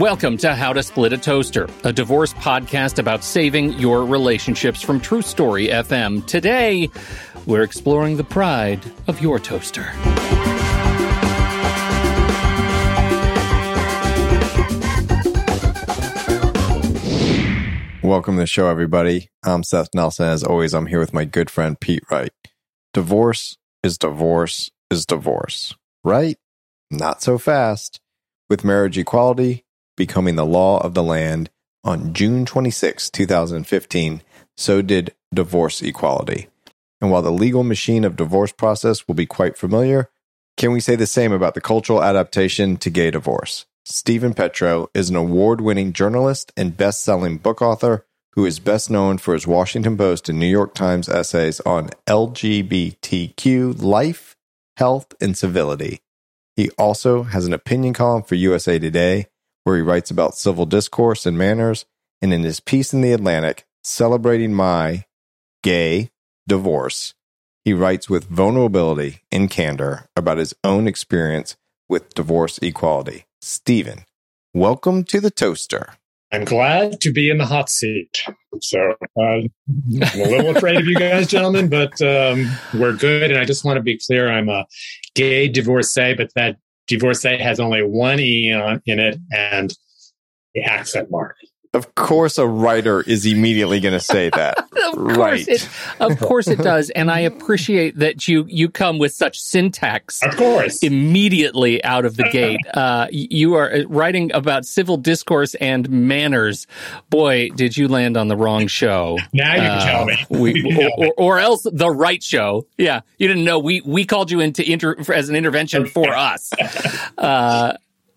Welcome to How to Split a Toaster, a divorce podcast about saving your relationships from True Story FM. Today, we're exploring the pride of your toaster. Welcome to the show, everybody. I'm Seth Nelson. As always, I'm here with my good friend Pete Wright. Divorce is divorce is divorce, right? Not so fast. With marriage equality becoming the law of the land on June 26, 2015, so did divorce equality. And while the legal machine of divorce process will be quite familiar, can we say the same about the cultural adaptation to gay divorce? Steven Petrow is an award winning journalist and best selling book author who is best known for his Washington Post and New York Times essays on LGBTQ life, health, and civility. He also has an opinion column for USA Today where he writes about civil discourse and manners, and in his piece in The Atlantic, celebrating my gay divorce, he writes with vulnerability and candor about his own experience with divorce equality. Steven, welcome to the toaster. I'm glad to be in the hot seat. So uh, I'm a little afraid of you guys, gentlemen, but um, we're good. And I just want to be clear I'm a gay divorcee, but that divorcee has only one E in it and the accent mark. Of course, a writer is immediately going to say that. of course right. It, of course it does. And I appreciate that you, you come with such syntax. Of course. Immediately out of the gate. Uh, you are uh, writing about civil discourse and manners. Boy, did you land on the wrong show. Now you uh, tell me. We, or, or, or, else the right show. Yeah. You didn't know. We, we called you into inter, as an intervention for us. Uh,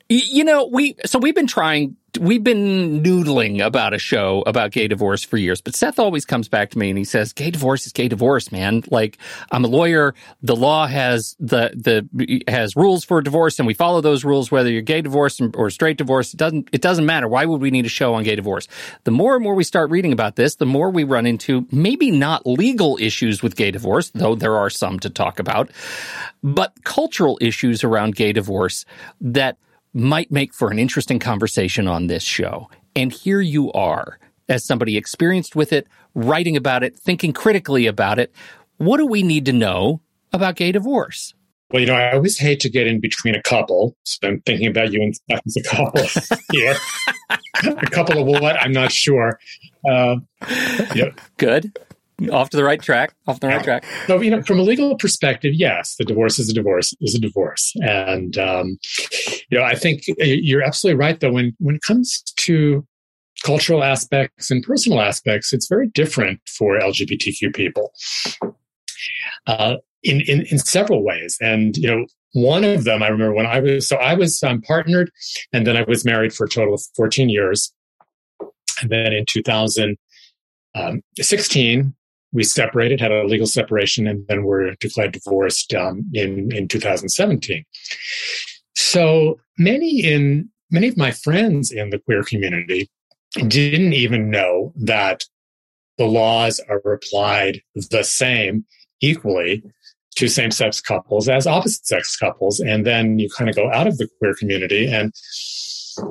you know, we, so we've been trying we've been noodling about a show about gay divorce for years, but Seth always comes back to me and he says, "Gay divorce is gay divorce, man. Like I'm a lawyer. The law has the the has rules for divorce, and we follow those rules whether you're gay divorce or straight divorce. It doesn't it doesn't matter. Why would we need a show on gay divorce? The more and more we start reading about this, the more we run into maybe not legal issues with gay divorce, though there are some to talk about, but cultural issues around gay divorce that." Might make for an interesting conversation on this show. And here you are, as somebody experienced with it, writing about it, thinking critically about it. What do we need to know about gay divorce? Well, you know, I always hate to get in between a couple. So I'm thinking about you and as a couple here. a couple of what? I'm not sure. Uh, Good off to the right track off the right track. So you know from a legal perspective yes the divorce is a divorce is a divorce. And um, you know i think you're absolutely right though when when it comes to cultural aspects and personal aspects it's very different for lgbtq people uh, in, in in several ways. And you know one of them i remember when i was so i was um, partnered and then i was married for a total of 14 years. And then in 2016 um, we separated, had a legal separation, and then were declared divorced um, in in 2017. So many in many of my friends in the queer community didn't even know that the laws are applied the same equally to same sex couples as opposite sex couples. And then you kind of go out of the queer community and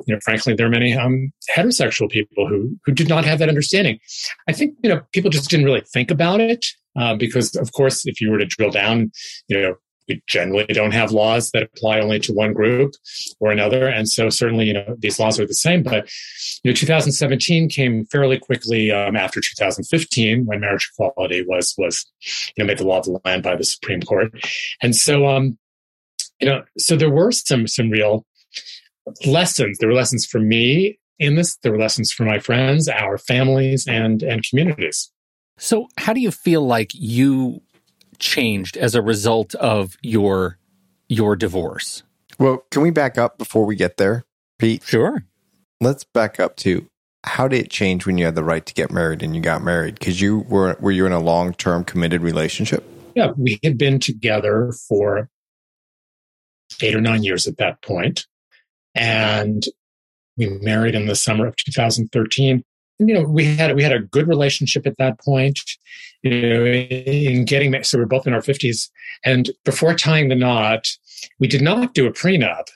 you know, frankly, there are many um, heterosexual people who who did not have that understanding. I think you know people just didn't really think about it uh, because, of course, if you were to drill down, you know, we generally don't have laws that apply only to one group or another, and so certainly you know these laws are the same. But you know, 2017 came fairly quickly um, after 2015 when marriage equality was was you know made the law of the land by the Supreme Court, and so um, you know, so there were some some real lessons. There were lessons for me in this. There were lessons for my friends, our families, and and communities. So, how do you feel like you changed as a result of your your divorce? Well, can we back up before we get there, Pete? Sure. Let's back up to how did it change when you had the right to get married and you got married? Because you were were you in a long term committed relationship? Yeah, we had been together for eight or nine years at that point. And we married in the summer of 2013. And, you know, we had we had a good relationship at that point. You know, in getting so we we're both in our 50s. And before tying the knot, we did not do a prenup.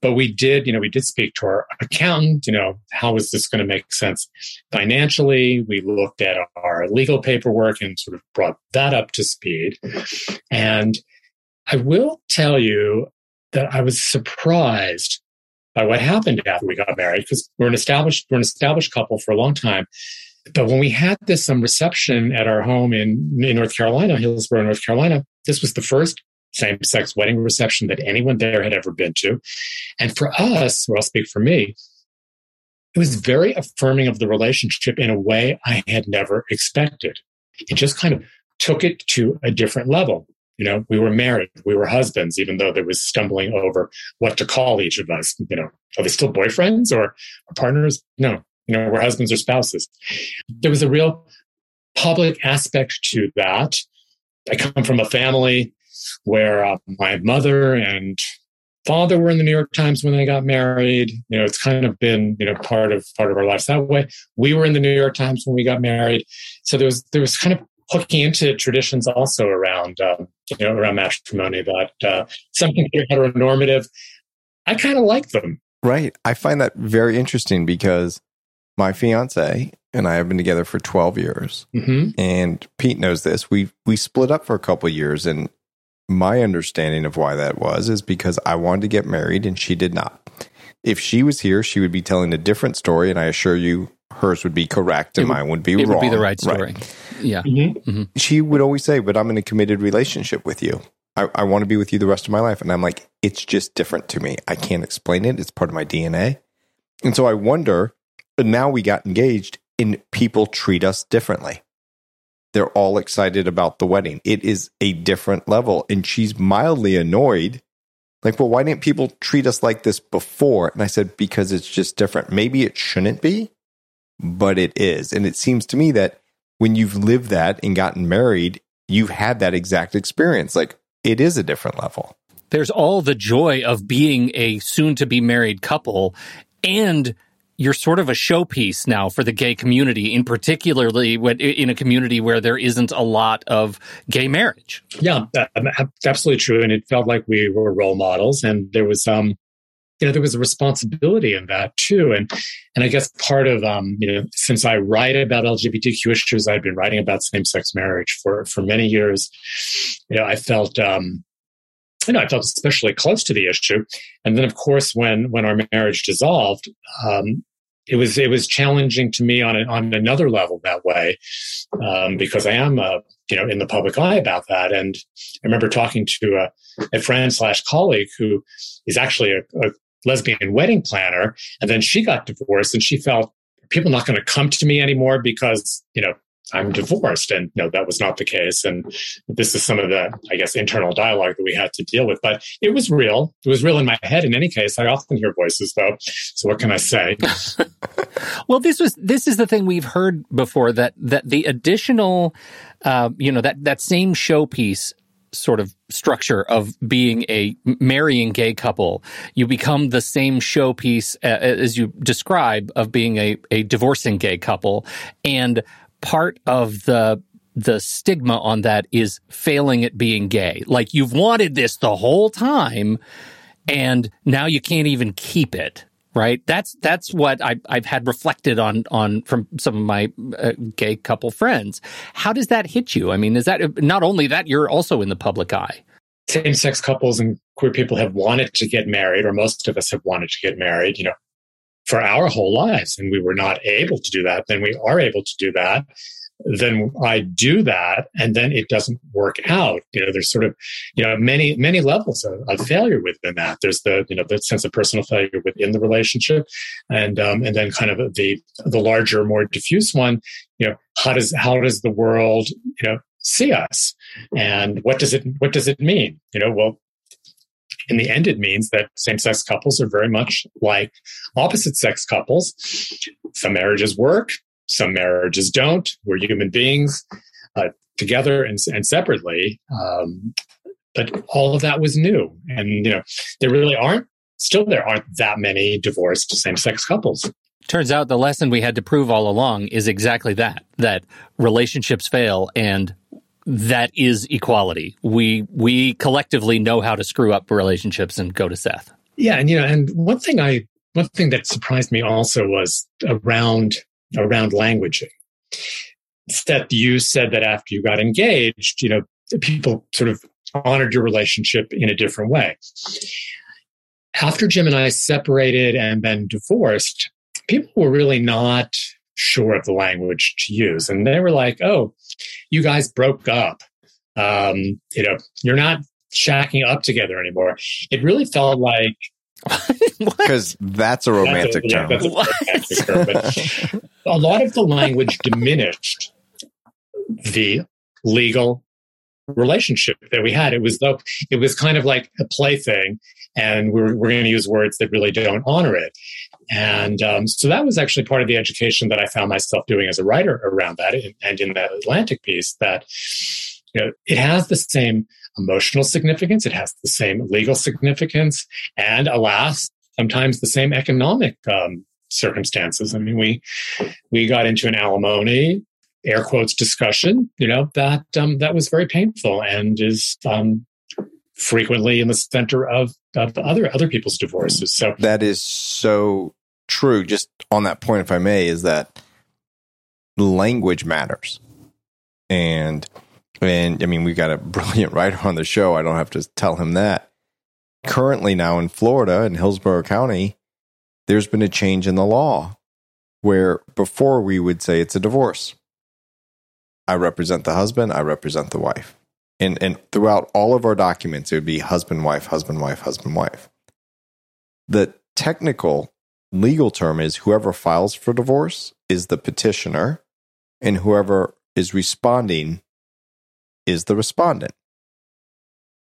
but we did, you know, we did speak to our accountant, you know, how is this going to make sense financially? We looked at our legal paperwork and sort of brought that up to speed. And I will tell you that I was surprised by what happened after we got married because we're an established we're an established couple for a long time. But when we had this um, reception at our home in, in North Carolina, Hillsborough, North Carolina, this was the first same sex wedding reception that anyone there had ever been to. And for us, or I'll speak for me, it was very affirming of the relationship in a way I had never expected. It just kind of took it to a different level. You know, we were married, we were husbands, even though there was stumbling over what to call each of us. You know, are they still boyfriends or, partners? No, you know, we're husbands or spouses. There was a real public aspect to that. I come from a family where uh, my mother and father were in the New York Times when they got married. You know, it's kind of been you know part of part of our lives that way. We were in the New York Times when we got married, so there was there was kind of hooking into traditions also around um, you know around matrimony that uh, something heteronormative. I kind of like them. Right. I find that very interesting because my fiance and I have been together for 12 years. Mm-hmm. And Pete knows this. We we split up for a couple years and my understanding of why that was is because I wanted to get married and she did not. If she was here, she would be telling a different story and I assure you hers would be correct and would, mine would be it wrong. It would be the right story. Right. Yeah. Mm-hmm. Mm-hmm. She would always say, "But I'm in a committed relationship with you. I, I want to be with you the rest of my life." And I'm like, "It's just different to me. I can't explain it. It's part of my DNA." And so I wonder but now we got engaged and people treat us differently. They're all excited about the wedding. It is a different level. And she's mildly annoyed. Like, well, why didn't people treat us like this before? And I said, because it's just different. Maybe it shouldn't be, but it is. And it seems to me that when you've lived that and gotten married, you've had that exact experience. Like, it is a different level. There's all the joy of being a soon to be married couple and you're sort of a showpiece now for the gay community, in particularly in a community where there isn't a lot of gay marriage. Yeah, absolutely true. And it felt like we were role models, and there was um, you know, there was a responsibility in that too. And and I guess part of um, you know, since I write about LGBTQ issues, I've been writing about same sex marriage for for many years. You know, I felt um, you know, I felt especially close to the issue. And then, of course, when when our marriage dissolved, um, it was it was challenging to me on a, on another level that way um, because I am uh, you know in the public eye about that. And I remember talking to a, a friend slash colleague who is actually a, a lesbian wedding planner, and then she got divorced, and she felt people not going to come to me anymore because you know I'm divorced. And no, that was not the case. And this is some of the, I guess, internal dialogue that we had to deal with. But it was real. It was real in my head in any case. I often hear voices though. So what can I say? well, this was this is the thing we've heard before that that the additional uh, you know, that that same showpiece sort of structure of being a marrying gay couple. You become the same showpiece uh, as you describe of being a, a divorcing gay couple. And part of the the stigma on that is failing at being gay. Like you've wanted this the whole time and now you can't even keep it. Right. That's that's what I, I've had reflected on on from some of my uh, gay couple friends. How does that hit you? I mean, is that not only that you're also in the public eye? Same sex couples and queer people have wanted to get married, or most of us have wanted to get married. You know, for our whole lives and we were not able to do that, then we are able to do that. Then I do that and then it doesn't work out. You know, there's sort of, you know, many, many levels of, of failure within that. There's the, you know, the sense of personal failure within the relationship and, um, and then kind of the, the larger, more diffuse one, you know, how does, how does the world, you know, see us and what does it, what does it mean? You know, well, in the end, it means that same sex couples are very much like opposite sex couples. Some marriages work, some marriages don't. We're human beings uh, together and, and separately. Um, but all of that was new. And, you know, there really aren't, still, there aren't that many divorced same sex couples. Turns out the lesson we had to prove all along is exactly that that relationships fail and that is equality. We we collectively know how to screw up relationships and go to Seth. Yeah, and you know, and one thing I one thing that surprised me also was around around languaging. That you said that after you got engaged, you know, people sort of honored your relationship in a different way. After Jim and I separated and then divorced, people were really not sure of the language to use. And they were like, oh, you guys broke up. Um, you know, you're not shacking up together anymore. It really felt like because that's a romantic that's a, term. Yeah, a, romantic term a lot of the language diminished the legal relationship that we had. It was though it was kind of like a plaything, and we're we're going to use words that really don't honor it. And um, so that was actually part of the education that I found myself doing as a writer around that, and in that Atlantic piece that you know it has the same emotional significance, it has the same legal significance, and alas, sometimes the same economic um, circumstances. I mean, we we got into an alimony air quotes discussion, you know, that um, that was very painful and is um, frequently in the center of, of other other people's divorces. So that is so true. Just on that point, if I may, is that language matters, and and I mean we've got a brilliant writer on the show. I don't have to tell him that. Currently, now in Florida in Hillsborough County, there's been a change in the law where before we would say it's a divorce I represent the husband, I represent the wife. And and throughout all of our documents, it would be husband, wife, husband, wife, husband, wife. The technical legal term is whoever files for divorce is the petitioner, and whoever is responding is the respondent.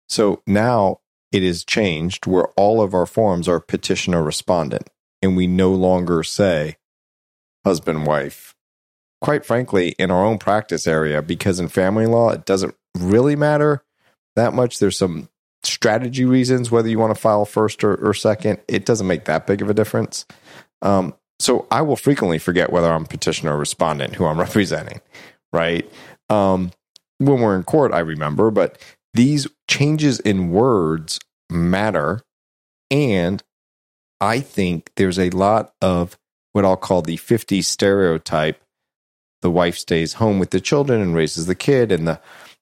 So now it is changed where all of our forms are petitioner respondent, and we no longer say husband, wife, quite frankly, in our own practice area, because in family law, it doesn't really matter that much. There's some strategy reasons whether you want to file first or, or second. It doesn't make that big of a difference. Um, so I will frequently forget whether I'm petitioner or respondent who I'm representing, right? Um, when we're in court, I remember, but these changes in words matter. And I think there's a lot of what I'll call the 50 stereotype. The wife stays home with the children and raises the kid and the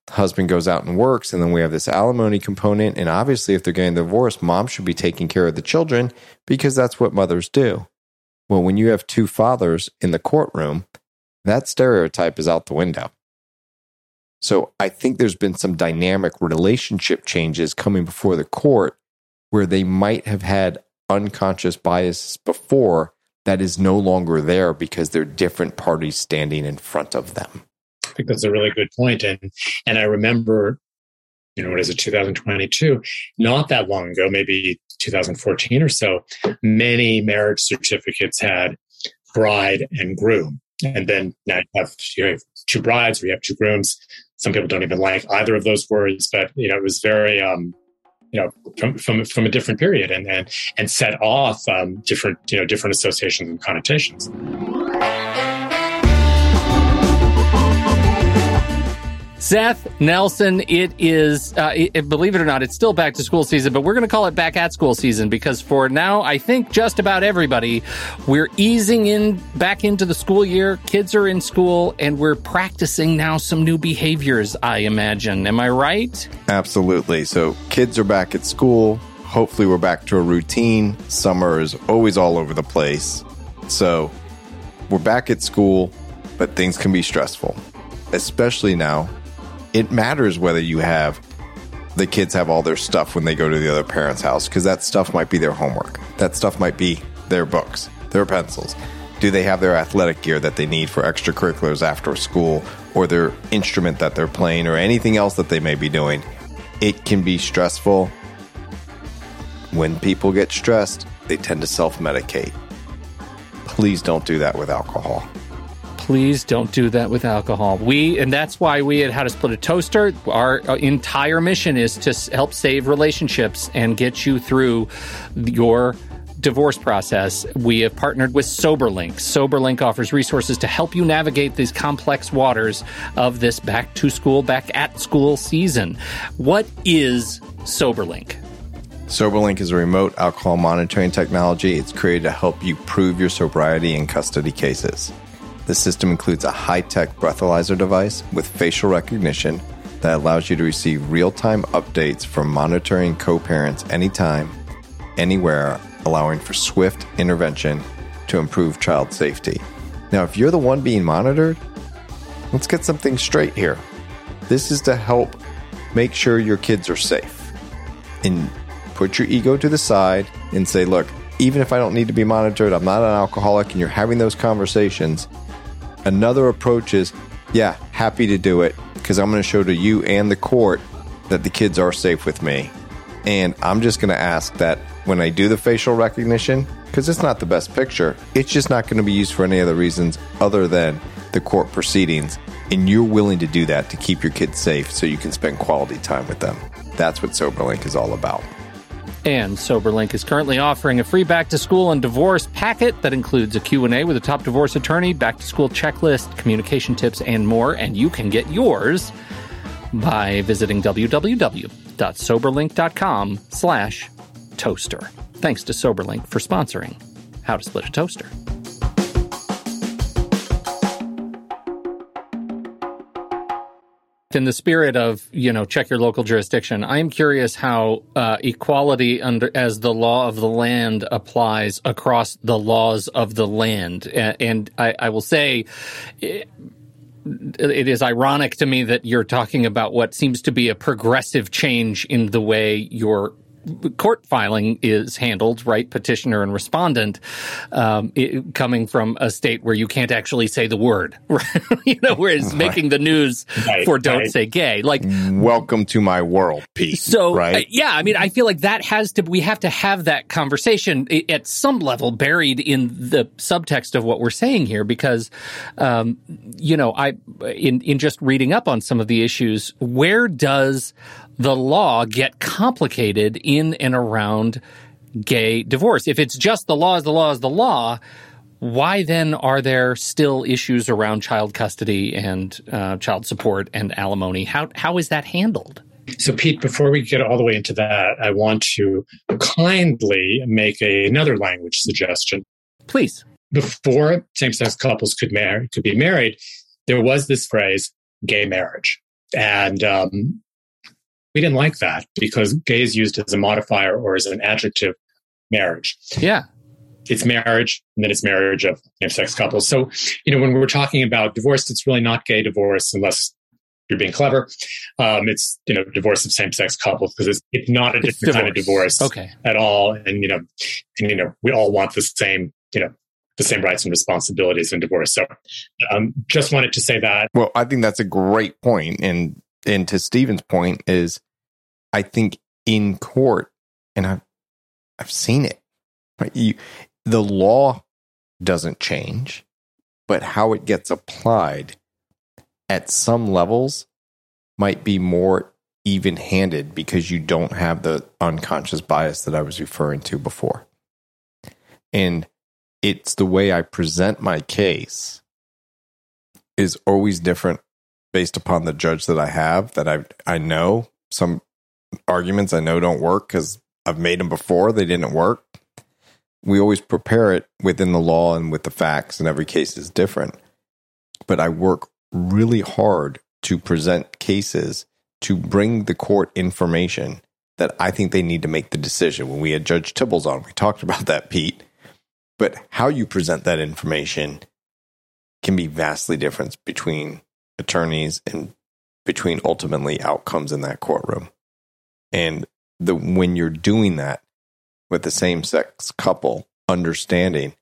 husband goes out and works and then we have this alimony component. And obviously if they're getting divorced mom should be taking care of the children because that's what mothers do. Well when you have two fathers in the courtroom that stereotype is out the window so i think there's been some dynamic relationship changes coming before the court where they might have had unconscious biases before that is no longer there because they're different parties standing in front of them. I think that's a really good point. And and I remember, you know, what is it, 2022? Not that long ago, maybe 2014 or so, many marriage certificates had bride and groom. And then now you have, you have two brides you have two grooms. Some people don't even like either of those words, but you know, it was very um, you know from from from a different period and and and set off um, different you know different associations and connotations. Seth Nelson, it is, uh, it, believe it or not, it's still back to school season, but we're going to call it back at school season because for now, I think just about everybody, we're easing in back into the school year. Kids are in school and we're practicing now some new behaviors, I imagine. Am I right? Absolutely. So kids are back at school. Hopefully, we're back to a routine. Summer is always all over the place. So we're back at school, but things can be stressful, especially now it matters whether you have the kids have all their stuff when they go to the other parent's house because that stuff might be their homework. That stuff might be their books, their pencils. Do they have their athletic gear that they need for extracurriculars after school or their instrument that they're playing or anything else that they may be doing? It can be stressful. When people get stressed, they tend to self medicate. Please don't do that with alcohol please don't do that with alcohol. We, and that's why we at How to Split a Toaster, our uh, entire mission is to help save relationships and get you through your divorce process, we have partnered with SoberLink. SoberLink offers resources to help you navigate these complex waters of this back to school, back at school season. What is SoberLink? SoberLink is a remote alcohol monitoring technology. It's created to help you prove your sobriety in custody cases. The system includes a high tech breathalyzer device with facial recognition that allows you to receive real time updates from monitoring co parents anytime, anywhere, allowing for swift intervention to improve child safety. Now, if you're the one being monitored, let's get something straight here. This is to help make sure your kids are safe. And put your ego to the side and say, look, even if I don't need to be monitored, I'm not an alcoholic, and you're having those conversations. Another approach is, yeah, happy to do it because I'm going to show to you and the court that the kids are safe with me. And I'm just going to ask that when I do the facial recognition, because it's not the best picture, it's just not going to be used for any other reasons other than the court proceedings. And you're willing to do that to keep your kids safe so you can spend quality time with them. That's what SoberLink is all about. And SoberLink is currently offering a free back to school and divorce packet that includes a Q&A with a top divorce attorney, back to school checklist, communication tips and more and you can get yours by visiting www.soberlink.com/toaster. Thanks to SoberLink for sponsoring How to Split a Toaster. In the spirit of you know check your local jurisdiction i'm curious how uh, equality under as the law of the land applies across the laws of the land. And, and I, I, will say it, it is ironic to me that you're talking about what seems to be a progressive change in the way your court filing is handled, right? Petitioner and respondent, um, it, coming from a state where you can't actually say the word, right? you know, whereas making the news right, for "Don't right. Say Gay," like "Welcome to my world," Pete. So, right? Uh, yeah, I mean, I feel like that has to. We have to have that conversation at some level, buried in the subtext of what we're saying here, because, um, you know, I in in just reading up on some of the issues, where does the law get complicated in and around gay divorce. If it's just the law is the law is the law, why then are there still issues around child custody and uh, child support and alimony? How how is that handled? So, Pete, before we get all the way into that, I want to kindly make a, another language suggestion. Please. Before same-sex couples could marry, could be married, there was this phrase, "gay marriage," and um, we didn't like that because gay is used as a modifier or as an adjective marriage. Yeah. It's marriage and then it's marriage of same sex couples. So, you know, when we're talking about divorce, it's really not gay divorce unless you're being clever. Um, it's, you know, divorce of same sex couples because it's, it's not a different kind of divorce okay. at all. And, you know, and, you know, we all want the same, you know, the same rights and responsibilities in divorce. So, um, just wanted to say that. Well, I think that's a great. And, and to Steven's point is I think in court, and I've I've seen it. Right? You, the law doesn't change, but how it gets applied at some levels might be more even handed because you don't have the unconscious bias that I was referring to before. And it's the way I present my case is always different based upon the judge that I have that I I know some arguments I know don't work because I've made them before, they didn't work. We always prepare it within the law and with the facts, and every case is different. But I work really hard to present cases to bring the court information that I think they need to make the decision. When we had Judge Tibbles on, we talked about that, Pete. But how you present that information can be vastly different between attorneys and between ultimately outcomes in that courtroom. And the when you're doing that with the same sex couple, understanding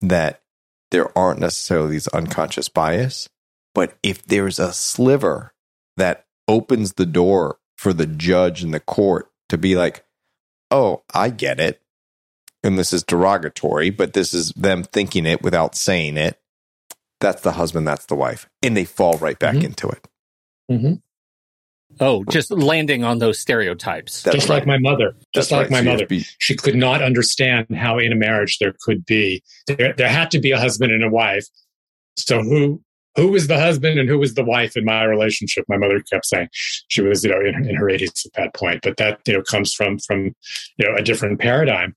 that there aren't necessarily these unconscious bias, but if there's a sliver that opens the door for the judge and the court to be like, oh, I get it. And this is derogatory, but this is them thinking it without saying it. That's the husband, that's the wife. And they fall right back mm-hmm. into it. Mm-hmm. Oh, just landing on those stereotypes. That's just right. like my mother. Just That's like right. my mother. She could not understand how in a marriage there could be there, there had to be a husband and a wife. So who who was the husband and who was the wife in my relationship. My mother kept saying she was, you know, in, in her 80s at that point, but that, you know, comes from, from, you know, a different paradigm.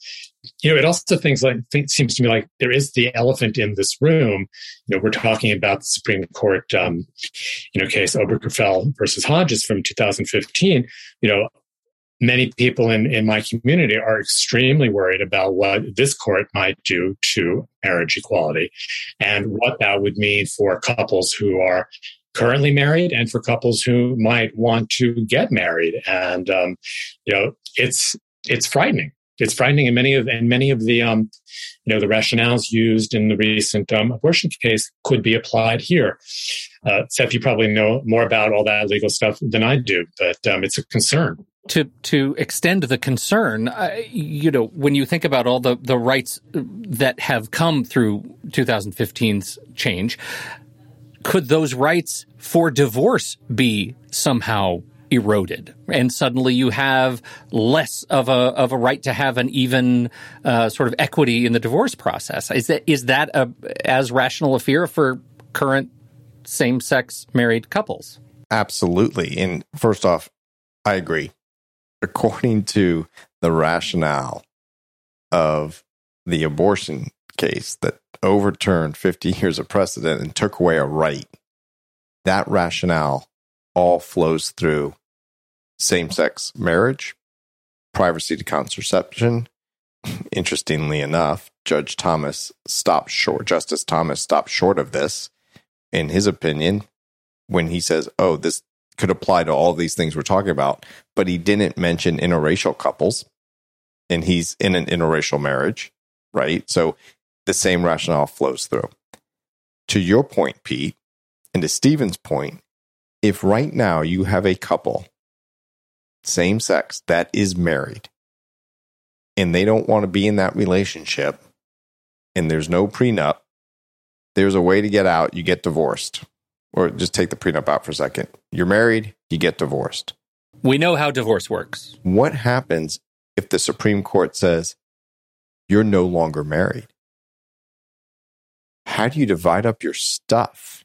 You know, it also things like, think, seems to me like there is the elephant in this room. You know, we're talking about the Supreme Court, um, you know, case Obergefell versus Hodges from 2015. You know, many people in, in my community are extremely worried about what this court might do to marriage equality and what that would mean for couples who are currently married and for couples who might want to get married and um, you know it's it's frightening it's frightening. And many of and many of the um, you know the rationales used in the recent um, abortion case could be applied here. Uh, seth you probably know more about all that legal stuff than i do but um, it's a concern. To to extend the concern, you know, when you think about all the the rights that have come through 2015's change, could those rights for divorce be somehow eroded, and suddenly you have less of a of a right to have an even uh, sort of equity in the divorce process? Is that is that a, as rational a fear for current same sex married couples? Absolutely. And first off, I agree according to the rationale of the abortion case that overturned 50 years of precedent and took away a right, that rationale all flows through same sex marriage, privacy to contraception. Interestingly enough, Judge Thomas stopped short, Justice Thomas stopped short of this, in his opinion, when he says, oh, this could apply to all these things we're talking about, but he didn't mention interracial couples and he's in an interracial marriage, right? So the same rationale flows through. To your point, Pete, and to Steven's point, if right now you have a couple, same sex, that is married, and they don't want to be in that relationship, and there's no prenup, there's a way to get out. You get divorced or just take the prenup out for a second. You're married, you get divorced. We know how divorce works. What happens if the Supreme Court says you're no longer married? How do you divide up your stuff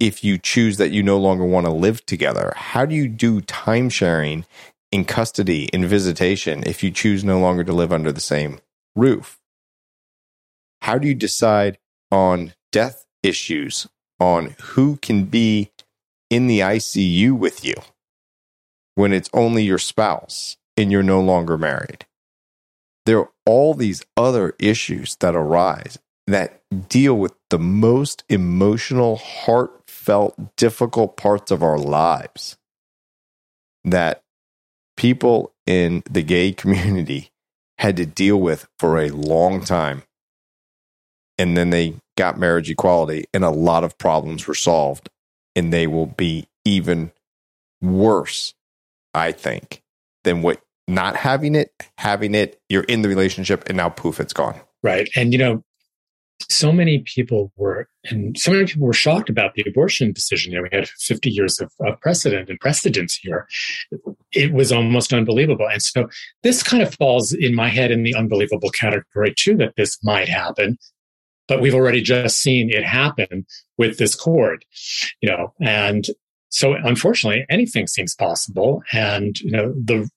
if you choose that you no longer want to live together? How do you do time sharing in custody, in visitation, if you choose no longer to live under the same roof? How do you decide on death issues on who can be in the ICU with you when it's only your spouse and you're no longer married. There are all these other issues that arise that deal with the most emotional, heartfelt, difficult parts of our lives that people in the gay community had to deal with for a long time. And then they got marriage equality, and a lot of problems were solved, and they will be even worse, I think, than what not having it, having it, you're in the relationship, and now poof, it's gone. Right. And, you know, so many people were, and so many people were shocked about the abortion decision. You know, we had 50 years of, of precedent and precedence here. It was almost unbelievable. And so this kind of falls in my head in the unbelievable category too, that this might happen but we've already just seen it happen with this court, you know, and so unfortunately anything seems possible. And, you know, the,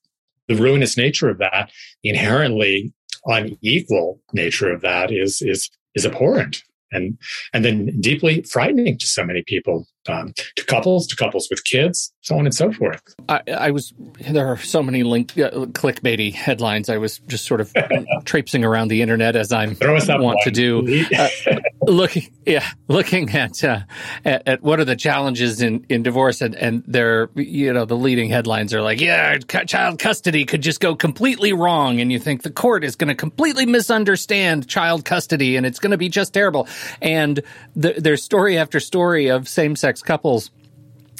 the ruinous nature of that, the inherently unequal nature of that is, is, is abhorrent and and then deeply frightening to so many people, um, to couples, to couples with kids, so on and so forth. I, I was there are so many link uh, clickbaity headlines. I was just sort of traipsing around the internet as I want one. to do, uh, looking yeah, looking at, uh, at, at what are the challenges in in divorce, and and they're you know the leading headlines are like yeah, child custody could just go completely wrong, and you think the court is going to completely misunderstand child custody, and it's going to be just terrible. And the, there's story after story of same sex couples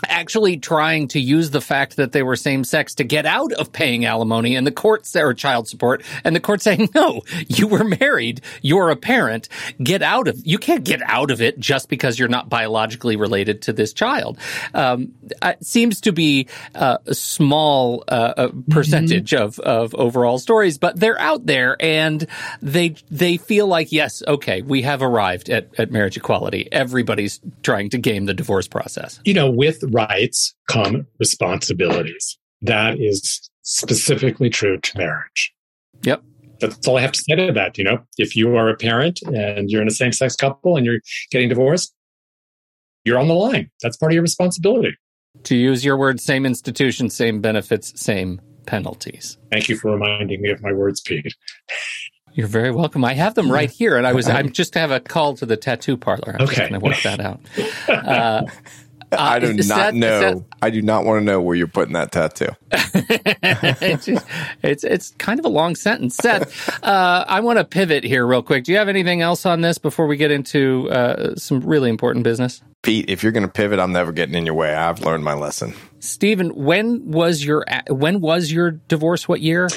actually trying to use the fact that they were same sex to get out of paying alimony and the courts or child support and the court saying no you were married. You're a parent. Get out of you can't get out of it just because you're not biologically related to this child. Um, it seems to be uh, a small uh, percentage mm-hmm. of of overall stories but they're out there and they they feel like yes okay we have arrived at, at marriage equality. Everybody's trying to game the divorce process. You know with rights come responsibilities. That is specifically true to marriage. Yep. That's all I have to say to that. You know, if you are a parent and you're in a same sex couple and you're getting divorced, you're on the line. That's part of your responsibility. To use your words, same institution, same benefits, same penalties. Thank you for reminding me of my words, Pete. You're very welcome. I have them right here, and I was I'm just to have a call to the tattoo parlor. I'm okay, going to work that out. Uh, I do not that, know. That, I do not want to know where you're putting that tattoo. it's, just, it's, it's kind of a long sentence. Seth, uh, I want to pivot here real quick. Do you have anything else on this before we get into uh, some really important business? Pete, if you're going to pivot, I'm never getting in your way. I've learned my lesson. Steven, when was your when was your divorce? What year?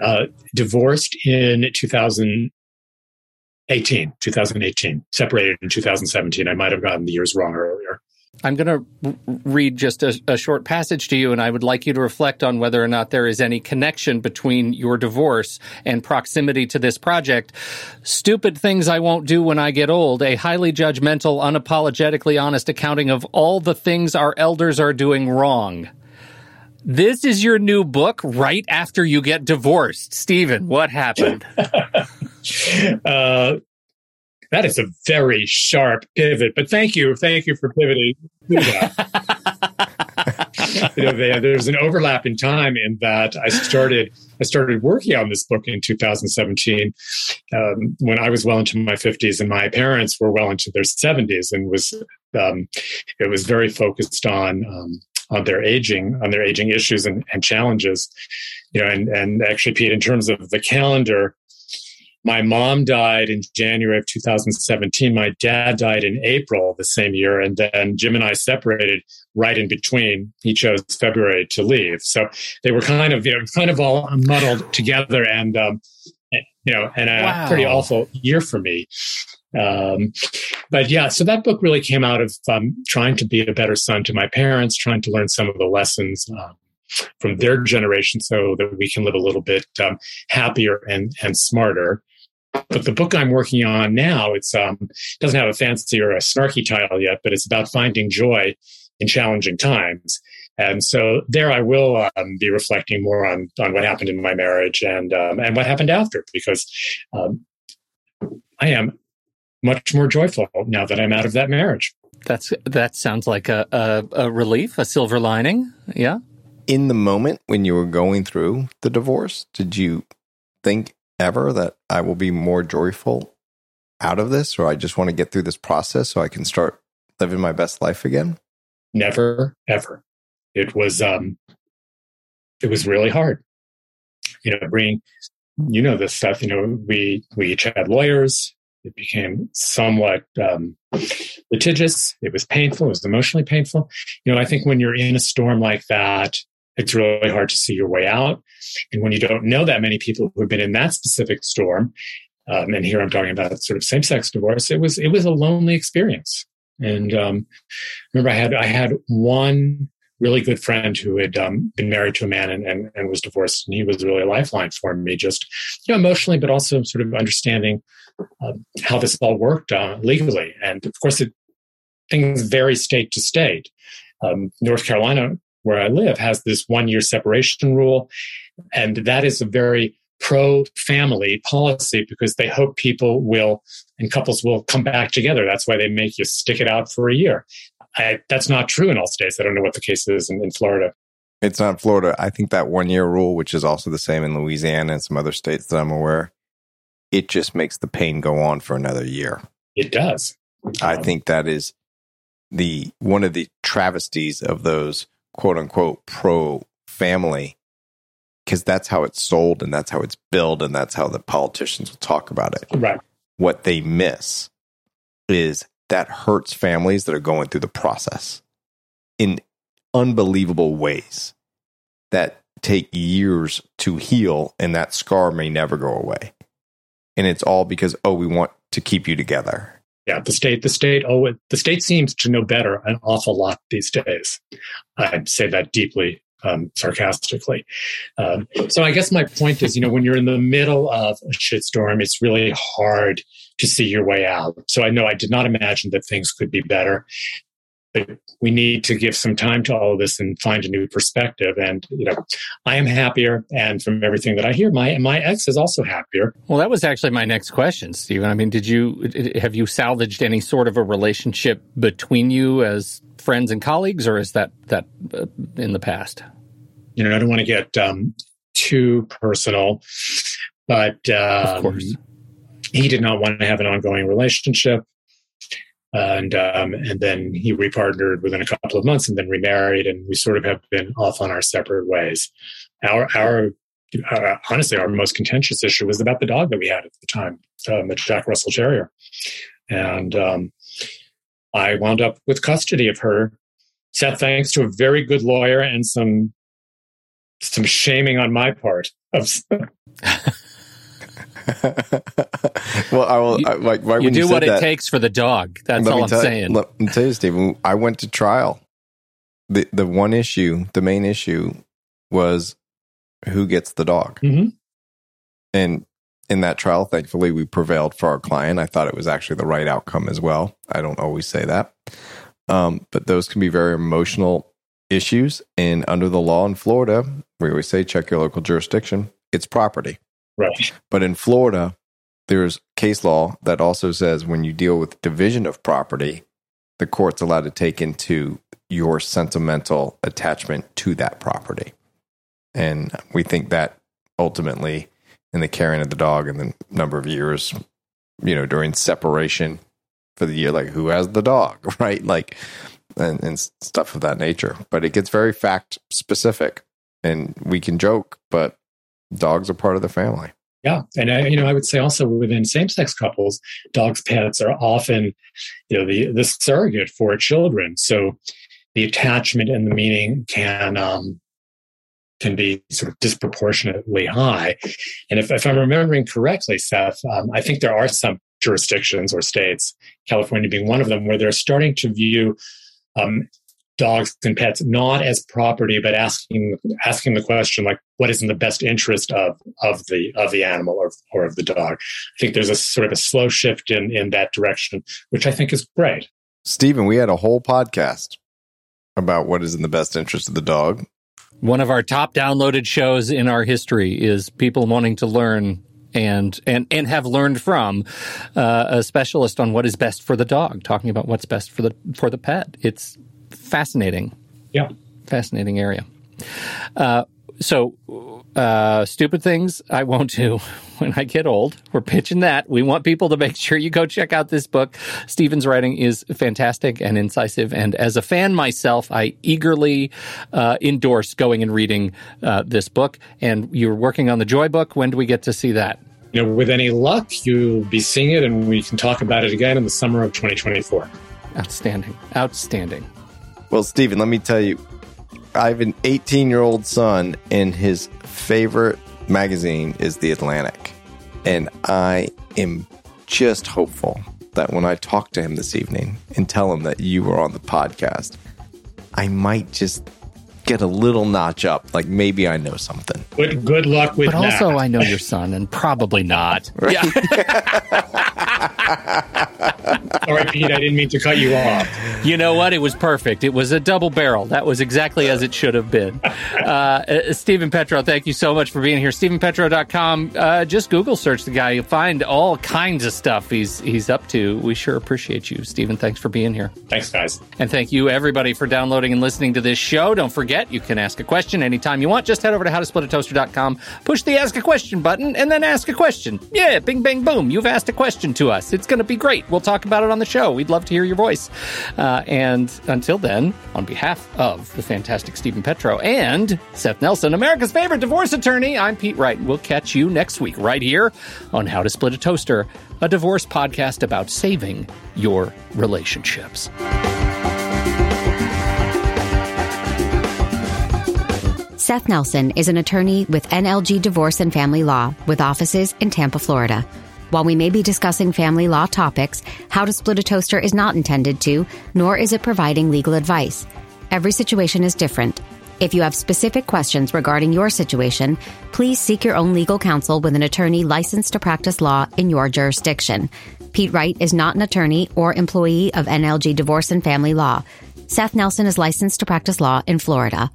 Uh, divorced in 2018. 2018. Separated in 2017. I might have gotten the years wrong earlier. I'm going to read just a, a, short passage to you, and I would like you to reflect on whether or not there is any connection between your divorce and proximity to this project. Stupid things I won't do when I get old, a highly judgmental, unapologetically honest accounting of all the things our elders are doing wrong. This is your new book right after you get divorced. Steven, what happened? uh, that is a very sharp pivot, but thank you. Thank you for pivoting. you know, there's an overlap in time in that I started I started working on this book in 2017 um, when I was well into my 50s and my parents were well into their 70s and was um, it was very focused on um, on their aging on their aging issues and, and challenges you know and and actually Pete in terms of the calendar my mom died in January of 2017. My dad died in April the same year. And then Jim and I separated right in between. He chose February to leave. So they were kind of, you know, kind of all muddled together and, um, you know, and a wow. pretty awful year for me. Um, but yeah, so that book really came out of um, trying to be a better son to my parents, trying to learn some of the lessons um, from their generation so that we can live a little bit um, happier and, and smarter. But the book I'm working on now, it's um, doesn't have a fancy or a snarky title yet, but it's about finding joy in challenging times. And so there, I will um, be reflecting more on on what happened in my marriage and um, and what happened after, because um, I am much more joyful now that I'm out of that marriage. That's that sounds like a, a, a relief, a silver lining. Yeah. In the moment when you were going through the divorce, did you think ever that I will be more joyful out of this, or I just want to get through this process so I can start living my best life again? Never, ever. It was, um, it was really hard. You know, bringing, you know, this stuff. You know, we we each had lawyers. It became somewhat um, litigious. It was painful. It was emotionally painful. You know, I think when you're in a storm like that, it's really hard to see your way out. And when you don't know that many people who have been in that specific storm, um, and here I'm talking about sort of same-sex divorce, it was it was a lonely experience. And um, remember, I had I had one really good friend who had um, been married to a man and, and, and, was divorced, and he was really a lifeline for me, just you know emotionally, but also sort of understanding uh, how this all worked uh, legally. And of course, it, things vary state to state. Um, North Carolina where I live has this one year separation rule. And that is a very pro family policy because they hope people will and couples will come back together. That's why they make you stick it out for a year. I, that's not true in all states. I don't know what the case is in, in Florida. It's not Florida. I think that one year rule, which is also the same in Louisiana and some other states that I'm aware, it just makes the pain go on for another year. It does. I think that is the one of the travesties of those quote unquote pro family because that's how it's sold and that's how it's billed and that's how the politicians will talk about it. Right. What they miss is that hurts families that are going through the process. In unbelievable ways that take years to heal, and that scar may never go away. And it's all because, oh, we want to keep you together. Yeah, the state, the state, oh, the state seems to know better an awful lot these days. I say that deeply um, sarcastically. Um, so I guess my point is, you know, when you're in the middle of a shitstorm, it's really hard to see your way out. So I know I did not imagine that things could be better. But we need to give some time to all of this and find a new perspective. And you know, I am happier, and from everything that I hear, my my ex is also happier. Well, that was actually my next question, Steven. I mean, did you have you salvaged any sort of a relationship between you as friends and colleagues, or is that that uh, in the past? You know, I don't want to get um, too personal, but um, of course, he did not want to have an ongoing relationship and um, and then he repartnered within a couple of months and then remarried and we sort of have been off on our separate ways. Our our uh, honestly our most contentious issue was about the dog that we had at the time um, a jack russell terrier. And um, i wound up with custody of her thanks to a very good lawyer and some some shaming on my part of well, I will. You, I, like, you do you what that, it takes for the dog. That's all I'm tell, saying. Let me tell you, Steven. I went to trial. the The one issue, the main issue, was who gets the dog. Mm-hmm. And in that trial, thankfully, we prevailed for our client. I thought it was actually the right outcome as well. I don't always say that, um, but those can be very emotional issues. And under the law in Florida, we always say check your local jurisdiction. It's property. Right. But in Florida, there's case law that also says when you deal with division of property, the court's allowed to take into your sentimental attachment to that property. And we think that ultimately, in the caring of the dog and the number of years, you know, during separation for the year, like who has the dog, right? Like, and, and stuff of that nature. But it gets very fact specific. And we can joke, but dogs are part of the family. Yeah, and I, you know, I would say also within same-sex couples, dogs' pets are often, you know, the the surrogate for children. So the attachment and the meaning can um, can be sort of disproportionately high. And if, if I'm remembering correctly, Seth, um, I think there are some jurisdictions or states, California being one of them, where they're starting to view um, dogs and pets not as property, but asking asking the question like, what is in the best interest of of the of the animal or or of the dog? I think there's a sort of a slow shift in in that direction, which I think is great. Steven, we had a whole podcast about what is in the best interest of the dog. One of our top downloaded shows in our history is people wanting to learn and and and have learned from uh, a specialist on what is best for the dog, talking about what's best for the for the pet. It's fascinating. Yeah. Fascinating area. Uh, so, uh, stupid things I won't do when I get old. We're pitching that. We want people to make sure you go check out this book. Steven's writing is fantastic and incisive. And as a fan myself, I eagerly uh, endorse going and reading uh, this book. And you're working on the Joy book. When do we get to see that? You know, with any luck, you'll be seeing it, and we can talk about it again in the summer of 2024. Outstanding. Outstanding. Well, Steven, let me tell you, I have an 18 year old son, and his favorite magazine is The Atlantic. And I am just hopeful that when I talk to him this evening and tell him that you were on the podcast, I might just get a little notch up. Like maybe I know something. Good, good luck with but that. also, I know your son, and probably not. Right? Yeah. Sorry, Pete. I didn't mean to cut you off. You know what? It was perfect. It was a double barrel. That was exactly as it should have been. Uh, uh, Steven Petrow, thank you so much for being here. StevenPetrow.com. Uh, just Google search the guy. You'll find all kinds of stuff he's he's up to. We sure appreciate you, Steven. Thanks for being here. Thanks, guys. And thank you, everybody, for downloading and listening to this show. Don't forget, you can ask a question anytime you want. Just head over to howtosplitatoaster.com, push the ask a question button, and then ask a question. Yeah, bing, bang, boom. You've asked a question to us. It's going to be great. We'll talk about it on the show. We'd love to hear your voice. Uh, and until then, on behalf of the fantastic Steven Petrow and Seth Nelson, America's favorite divorce attorney, I'm Pete Wright. We'll catch you next week right here on How to Split a Toaster, a divorce podcast about saving your relationships. Seth Nelson is an attorney with NLG Divorce and Family Law with offices in Tampa, Florida. While we may be discussing family law topics, How to Split a Toaster is not intended to, nor is it providing legal advice. Every situation is different. If you have specific questions regarding your situation, please seek your own legal counsel with an attorney licensed to practice law in your jurisdiction. Pete Wright is not an attorney or employee of NLG Divorce and Family Law. Seth Nelson is licensed to practice law in Florida.